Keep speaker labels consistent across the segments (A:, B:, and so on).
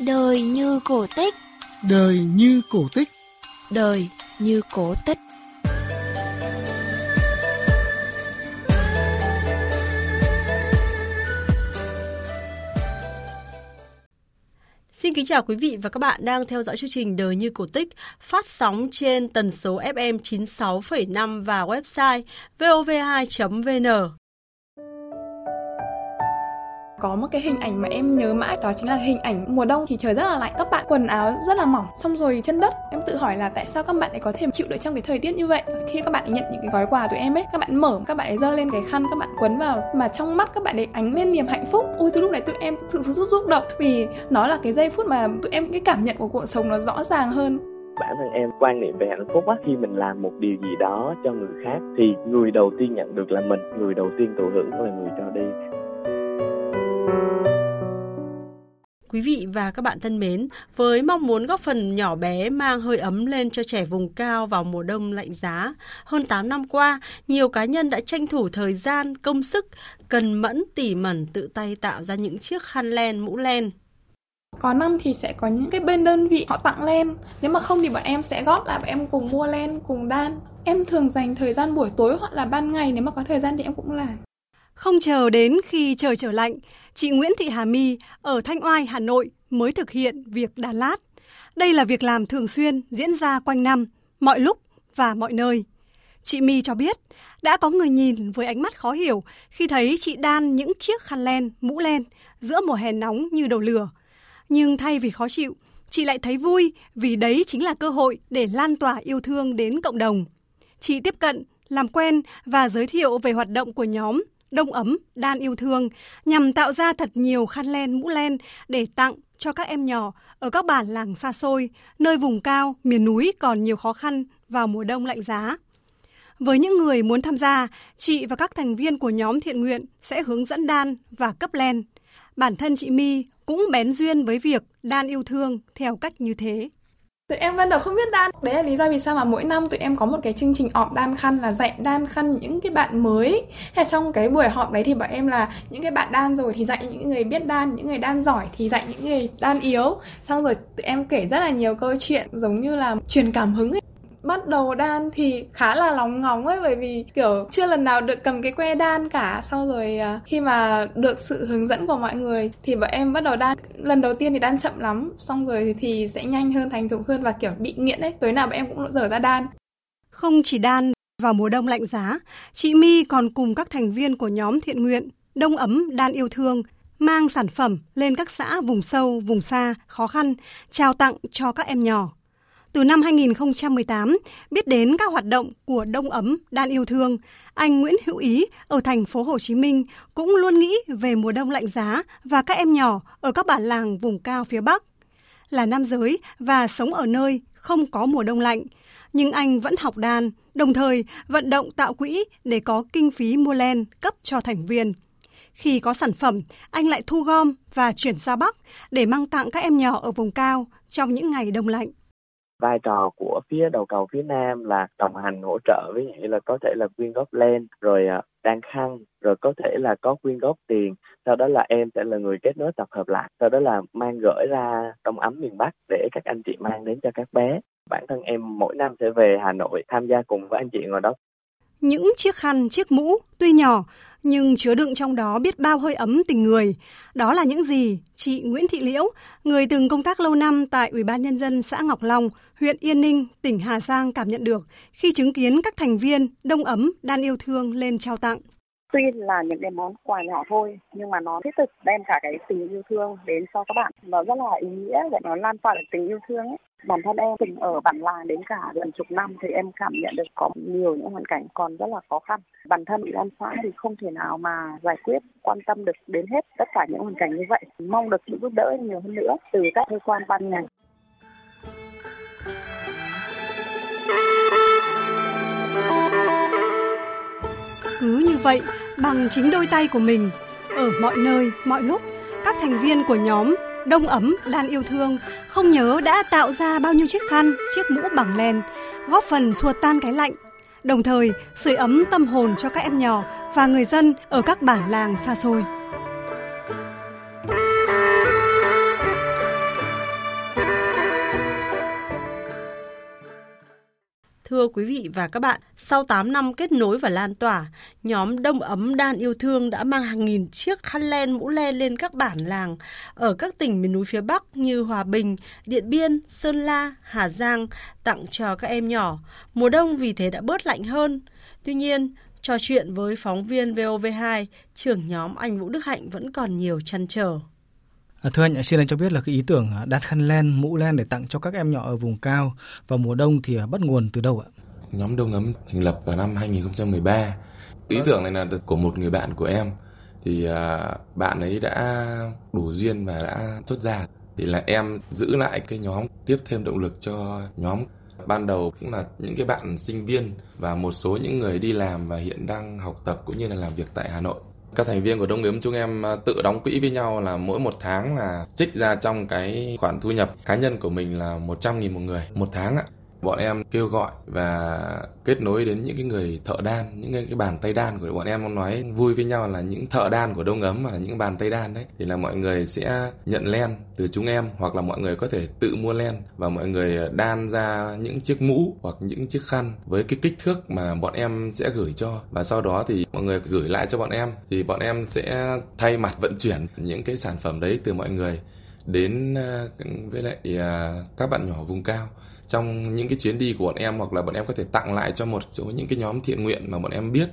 A: Đời như cổ tích.
B: Đời như cổ tích.
A: Đời như cổ tích.
C: Xin kính chào quý vị và các bạn đang theo dõi chương trình Đời như cổ tích phát sóng trên tần số FM 96,5 và website vov2.vn.
D: Có một cái hình ảnh mà em nhớ mãi đó chính là hình ảnh mùa đông thì trời rất là lạnh. Các bạn quần áo rất là mỏng Xong rồi chân đất. Em tự hỏi là tại sao các bạn ấy có thể chịu được trong cái thời tiết như vậy? Khi các bạn ấy nhận những cái gói quà tụi em ấy Các bạn mở, các bạn ấy giơ lên cái khăn Các bạn quấn vào. Mà trong mắt các bạn ấy ánh lên niềm hạnh phúc. Ôi từ lúc này tụi em thực sự rất xúc động. Vì nó là cái giây phút mà tụi em cái cảm nhận của cuộc sống nó rõ ràng hơn.
E: Bản thân em quan niệm về hạnh phúc á khi mình làm một điều gì đó cho người khác thì người đầu tiên nhận được là mình người đầu tiên thụ hưởng là người cho đi.
C: Quý vị và các bạn thân mến, với mong muốn góp phần nhỏ bé mang hơi ấm lên cho trẻ vùng cao vào mùa đông lạnh giá, hơn 8 năm qua, nhiều cá nhân đã tranh thủ thời gian, công sức, cần mẫn tỉ mẩn tự tay tạo ra những chiếc khăn len, mũ len.
D: Có năm thì sẽ có những cái bên đơn vị họ tặng len. Nếu mà không thì bọn em sẽ góp lại bọn em cùng mua len, cùng đan. Em thường dành thời gian buổi tối hoặc là ban ngày nếu mà có thời gian thì em cũng làm.
F: Không chờ đến khi trời trở lạnh, chị Nguyễn Thị Hà My ở Thanh Oai, Hà Nội mới thực hiện việc đan lát. Đây là việc làm thường xuyên diễn ra quanh năm, mọi lúc và mọi nơi. Chị My cho biết, đã có người nhìn với ánh mắt khó hiểu khi thấy chị đan những chiếc khăn len, mũ len giữa mùa hè nóng như đầu lửa. Nhưng thay vì khó chịu, chị lại thấy vui vì đấy chính là cơ hội để lan tỏa yêu thương đến cộng đồng. Chị tiếp cận, làm quen và giới thiệu về hoạt động của nhóm đông ấm, đan yêu thương nhằm tạo ra thật nhiều khăn len, mũ len để tặng cho các em nhỏ ở các bản làng xa xôi, nơi vùng cao, miền núi còn nhiều khó khăn vào mùa đông lạnh giá. Với những người muốn tham gia, chị và các thành viên của nhóm thiện nguyện sẽ hướng dẫn đan và cấp len. Bản thân chị My cũng bén duyên với việc đan yêu thương theo cách như thế.
D: Tụi em ban đầu không biết đan. Đấy là lý do vì sao mà mỗi năm tụi em có một cái chương trình họp đan khăn là dạy đan khăn những cái bạn mới. Hay trong cái buổi họp đấy thì bọn em là những cái bạn đan rồi thì dạy những người biết đan, Những người đan giỏi thì dạy những người đan yếu. Xong rồi tụi em kể rất là nhiều câu chuyện giống như là truyền cảm hứng ấy bắt đầu đan thì khá là lóng ngóng ấy bởi vì kiểu chưa lần nào được cầm cái que đan cả. Sau rồi à, khi mà được sự hướng dẫn của mọi người thì bọn em bắt đầu đan. Lần đầu tiên thì đan chậm lắm xong rồi thì sẽ nhanh hơn thành thục hơn và kiểu bị nghiện ấy. Tối nào bọn em cũng dở ra đan.
F: Không chỉ đan vào mùa đông lạnh giá chị My còn cùng các thành viên của nhóm thiện nguyện đông ấm đan yêu thương mang sản phẩm lên các xã vùng sâu, vùng xa, khó khăn, trao tặng cho các em nhỏ. Từ năm 2018, biết đến các hoạt động của Đông ấm đan yêu thương, anh Nguyễn Hữu Ý ở thành phố Hồ Chí Minh cũng luôn nghĩ về mùa đông lạnh giá và các em nhỏ ở các bản làng vùng cao phía Bắc. Là nam giới và sống ở nơi không có mùa đông lạnh, nhưng anh vẫn học đàn, đồng thời vận động tạo quỹ để có kinh phí mua len cấp cho thành viên. Khi có sản phẩm, anh lại thu gom và chuyển ra Bắc để mang tặng các em nhỏ ở vùng cao trong những ngày đông lạnh
E: vai trò của phía đầu cầu phía nam là đồng hành hỗ trợ với nghĩa là có thể là quyên góp lên rồi à, đan khăn rồi có thể là có quyên góp tiền. Sau đó là em sẽ là người kết nối tập hợp lại sau đó là mang gửi ra trong ấm miền bắc để các anh chị mang đến cho các bé. Bản thân em mỗi năm sẽ về hà nội tham gia cùng với anh chị ngồi đó
F: những chiếc khăn, chiếc mũ tuy nhỏ nhưng chứa đựng trong đó biết bao hơi ấm tình người. Đó là những gì chị Nguyễn Thị Liễu, người từng công tác lâu năm tại Ủy ban nhân dân xã Ngọc Long, huyện Yên Ninh, tỉnh Hà Giang cảm nhận được khi chứng kiến các thành viên đông ấm đan yêu thương lên trao tặng.
G: Tuy là những cái món quà nhỏ thôi, nhưng mà nó thiết thực đem cả cái tình yêu thương đến cho các bạn. Nó rất là ý nghĩa và nó lan tỏa được tình yêu thương ấy. Bản thân em từng ở bản làng đến cả gần chục năm thì em cảm nhận được có nhiều những hoàn cảnh còn rất là khó khăn. Bản thân ủy ban xã thì không thể nào mà giải quyết, quan tâm được đến hết tất cả những hoàn cảnh như vậy. Mong được sự giúp đỡ nhiều hơn nữa từ các cơ quan ban ngành.
F: Vậy, bằng chính đôi tay của mình, ở mọi nơi, mọi lúc, các thành viên của nhóm đông ấm, đan yêu thương, không nhớ đã tạo ra bao nhiêu chiếc khăn, chiếc mũ bằng len, góp phần xua tan cái lạnh, đồng thời sưởi ấm tâm hồn cho các em nhỏ và người dân ở các bản làng xa xôi.
C: Thưa quý vị và các bạn, sau 8 năm kết nối và lan tỏa, nhóm Đông Ấm Đan Yêu Thương đã mang hàng nghìn chiếc khăn len mũ len lên các bản làng ở các tỉnh miền núi phía Bắc như Hòa Bình, Điện Biên, Sơn La, Hà Giang tặng cho các em nhỏ. Mùa đông vì thế đã bớt lạnh hơn. Tuy nhiên, trò chuyện với phóng viên VOV2, trưởng nhóm anh Vũ Đức Hạnh vẫn còn nhiều chăn trở.
H: À, thưa anh, xin anh cho biết là cái ý tưởng à, đan khăn len, mũ len để tặng cho các em nhỏ ở vùng cao vào mùa đông thì à, bắt nguồn từ đâu ạ?
I: Nhóm Đông Ấm thành lập vào năm 2013. Ý tưởng này là của một người bạn của em. Thì bạn ấy đã đủ duyên và đã xuất ra. Thì là em giữ lại cái nhóm tiếp thêm động lực cho nhóm ban đầu cũng là những cái bạn sinh viên và một số những người đi làm và hiện đang học tập cũng như là làm việc tại Hà Nội các thành viên của Đông Yếm chúng em à, tự đóng quỹ với nhau là mỗi một tháng là trích ra trong cái khoản thu nhập cá nhân của mình là 100 nghìn một người một tháng ạ bọn em kêu gọi và kết nối đến những cái người thợ đan những cái, cái bàn tay đan của bọn em. Nói vui với nhau là những thợ đan của đông ấm mà là những bàn tay đan đấy. Thì là mọi người sẽ nhận len từ chúng em hoặc là mọi người có thể tự mua len và mọi người đan ra những chiếc mũ hoặc những chiếc khăn với cái kích thước mà bọn em sẽ gửi cho. Và sau đó thì mọi người gửi lại cho bọn em. Thì bọn em sẽ thay mặt vận chuyển những cái sản phẩm đấy từ mọi người đến ờ, với lại ờ, các bạn nhỏ vùng cao trong những cái chuyến đi của bọn em hoặc là bọn em có thể tặng lại cho một số những cái nhóm thiện nguyện mà bọn em biết.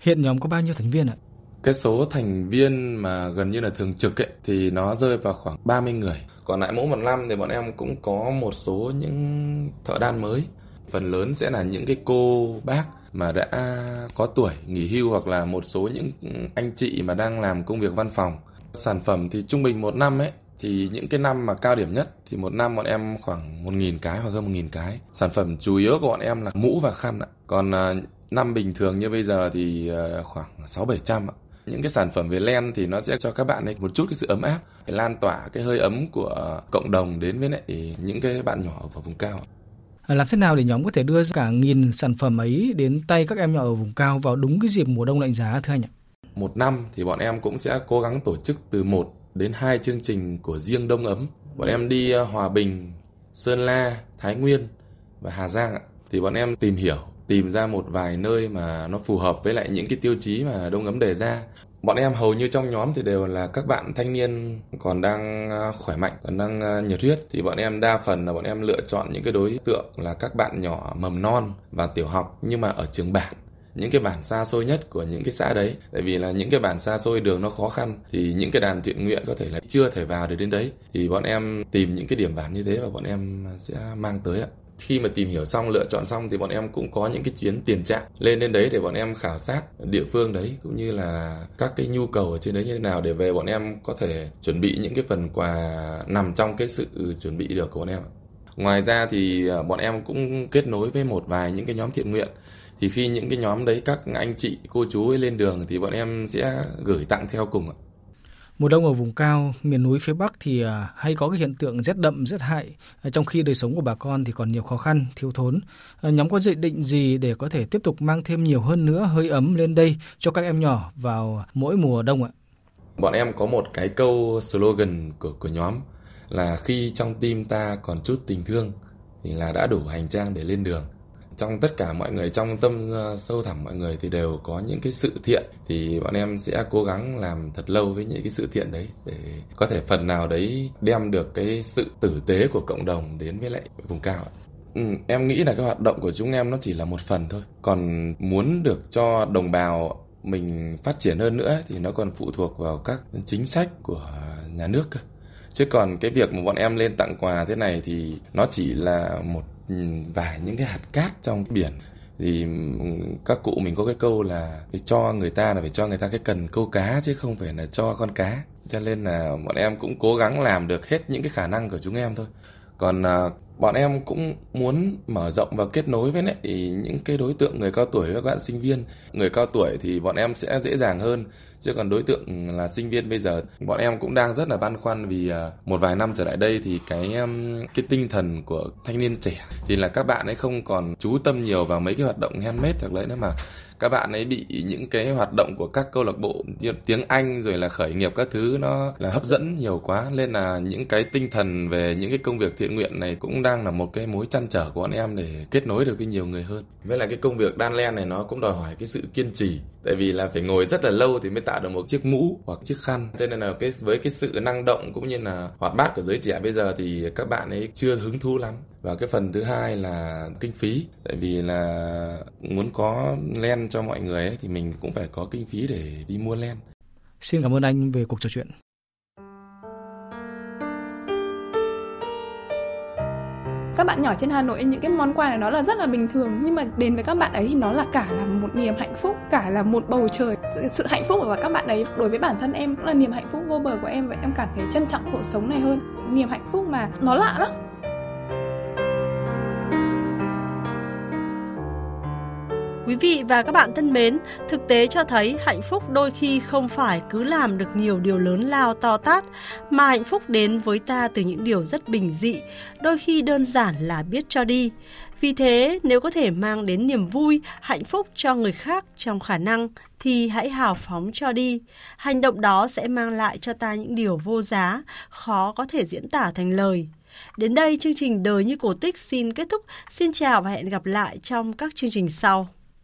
H: Hiện nhóm có bao nhiêu thành viên ạ?
I: Cái số thành viên mà gần như là thường trực ấy thì nó rơi vào khoảng 30 người. Còn lại mỗi một năm thì bọn em cũng có một số những thợ đan mới. Phần lớn sẽ là những cái cô bác mà đã có tuổi nghỉ hưu hoặc là một số những anh chị mà đang làm công việc văn phòng. Sản phẩm thì trung bình một năm ấy thì những cái năm mà cao điểm nhất thì một năm bọn em khoảng một nghìn cái hoặc hơn một nghìn cái. Sản phẩm chủ yếu của bọn em là mũ và khăn ạ. Còn uh, năm bình thường như bây giờ thì uh, khoảng sáu bảy trăm ạ. Những cái sản phẩm về len thì nó sẽ cho các bạn ấy một chút cái sự ấm áp lan tỏa cái hơi ấm của cộng đồng đến với lại những cái bạn nhỏ ở vùng cao
H: à, làm thế nào để nhóm có thể đưa cả nghìn sản phẩm ấy đến tay các em nhỏ ở vùng cao vào đúng cái dịp mùa đông lạnh giá thưa anh ạ?
I: Một năm thì bọn em cũng sẽ cố gắng tổ chức từ một đến hai chương trình của riêng Đông Ấm. Bọn em đi ờ, Hòa Bình, Sơn La, Thái Nguyên và Hà Giang ạ. Thì bọn em tìm hiểu, tìm ra một vài nơi mà nó phù hợp với lại những cái tiêu chí mà Đông Ấm đề ra. Bọn em hầu như trong nhóm thì đều là các bạn thanh niên còn đang ờ, khỏe mạnh, còn đang ờ, nhiệt huyết. Thì bọn em đa phần là bọn em lựa chọn những cái đối tượng là các bạn nhỏ mầm non và tiểu học nhưng mà ở trường bản những cái bản xa xôi nhất của những cái xã đấy. Tại vì là những cái bản xa xôi đường nó khó khăn, thì những cái đàn thiện nguyện có thể là chưa thể vào được đến đấy. Thì bọn em tìm những cái điểm bản như thế và bọn em sẽ mang tới ạ. Khi mà tìm hiểu xong, lựa chọn xong thì bọn em cũng có những cái chuyến tiền trạng. Lên đến đấy để bọn em khảo sát địa phương đấy, cũng như là các cái nhu cầu ở trên đấy như thế nào để về bọn em có thể chuẩn bị những cái phần quà nằm trong cái sự chuẩn bị được của bọn em ngoài ra thì ờ, bọn em cũng kết nối với một vài những cái nhóm thiện nguyện thì khi những cái nhóm đấy các anh chị cô chú ấy lên đường thì bọn em sẽ gửi tặng theo cùng ạ.
H: Mùa đông ở vùng cao, miền núi phía Bắc thì à, hay có cái hiện tượng rét đậm, rét hại, à, trong khi đời sống của bà con thì còn nhiều khó khăn, thiếu thốn. À, nhóm có dự định gì để có thể tiếp tục mang thêm nhiều hơn nữa hơi ấm lên đây cho các em nhỏ vào mỗi mùa đông ạ?
I: Bọn em có một cái câu slogan của của nhóm là khi trong tim ta còn chút tình thương thì là đã đủ hành trang để lên đường trong tất cả mọi người trong tâm ờ, sâu thẳm mọi người thì đều có những cái sự thiện. Thì bọn em sẽ cố gắng làm thật lâu với những cái sự thiện đấy để có thể phần nào đấy đem được cái sự tử tế của cộng đồng đến với lại vùng cao. Ừ, em nghĩ là cái hoạt động của chúng em nó chỉ là một phần thôi. Còn muốn được cho đồng bào mình phát triển hơn nữa thì nó còn phụ thuộc vào các chính sách của nhà nước cơ. Chứ còn cái việc mà bọn em lên tặng quà thế này thì nó chỉ là một và những cái hạt cát trong biển. Thì các cụ mình có cái câu là phải cho người ta là phải cho người ta cái cần câu cá chứ không phải là cho con cá. Cho nên là bọn em cũng cố gắng làm được hết những cái khả năng của chúng em thôi. Còn à, bọn em cũng muốn mở rộng và kết nối với lại những cái đối tượng người cao tuổi với các bạn sinh viên, người cao tuổi thì bọn em sẽ dễ dàng hơn. Chứ còn đối tượng là sinh viên bây giờ, bọn em cũng đang rất là băn khoăn vì à, một vài năm trở lại đây thì cái cái tinh thần của thanh niên trẻ thì là các bạn ấy không còn chú tâm nhiều vào mấy cái hoạt động handmade hoặc đấy nữa mà các bạn ấy bị những cái hoạt động của các câu lạc bộ tiếng Anh rồi là khởi nghiệp các thứ nó là hấp dẫn nhiều quá nên là những cái tinh thần về những cái công việc thiện nguyện này cũng đang là một cái mối chăn trở của bọn em để kết nối được với nhiều người hơn. Với lại cái công việc đan len này nó cũng đòi hỏi cái sự kiên trì tại vì là phải ngồi rất là lâu thì mới tạo được một chiếc mũ hoặc chiếc khăn. Cho nên là cái với cái sự năng động cũng như là hoạt bát của giới trẻ bây giờ thì các bạn ấy chưa hứng thú lắm. Và cái phần thứ hai là kinh phí. Tại vì là muốn có len cho mọi người ấy, thì mình cũng phải có kinh phí để đi mua len.
H: Xin cảm ơn anh về cuộc trò chuyện.
D: Các bạn nhỏ trên Hà Nội những cái món quà này nó là rất là bình thường nhưng mà đến với các bạn ấy thì nó là cả là một niềm hạnh phúc cả là một bầu trời. Sự, sự hạnh phúc của các bạn ấy đối với bản thân em cũng là niềm hạnh phúc vô bờ của em và em cảm thấy trân trọng cuộc sống này hơn. Niềm hạnh phúc mà nó lạ lắm
C: Quý vị và các bạn thân mến, thực tế cho thấy hạnh phúc đôi khi không phải cứ làm được nhiều điều lớn lao to tát, mà hạnh phúc đến với ta từ những điều rất bình dị, đôi khi đơn giản là biết cho đi. Vì thế, nếu có thể mang đến niềm vui, hạnh phúc cho người khác trong khả năng, thì hãy hào phóng cho đi. Hành động đó sẽ mang lại cho ta những điều vô giá, khó có thể diễn tả thành lời. Đến đây, chương trình Đời như cổ tích xin kết thúc. Xin chào và hẹn gặp lại trong các chương trình sau.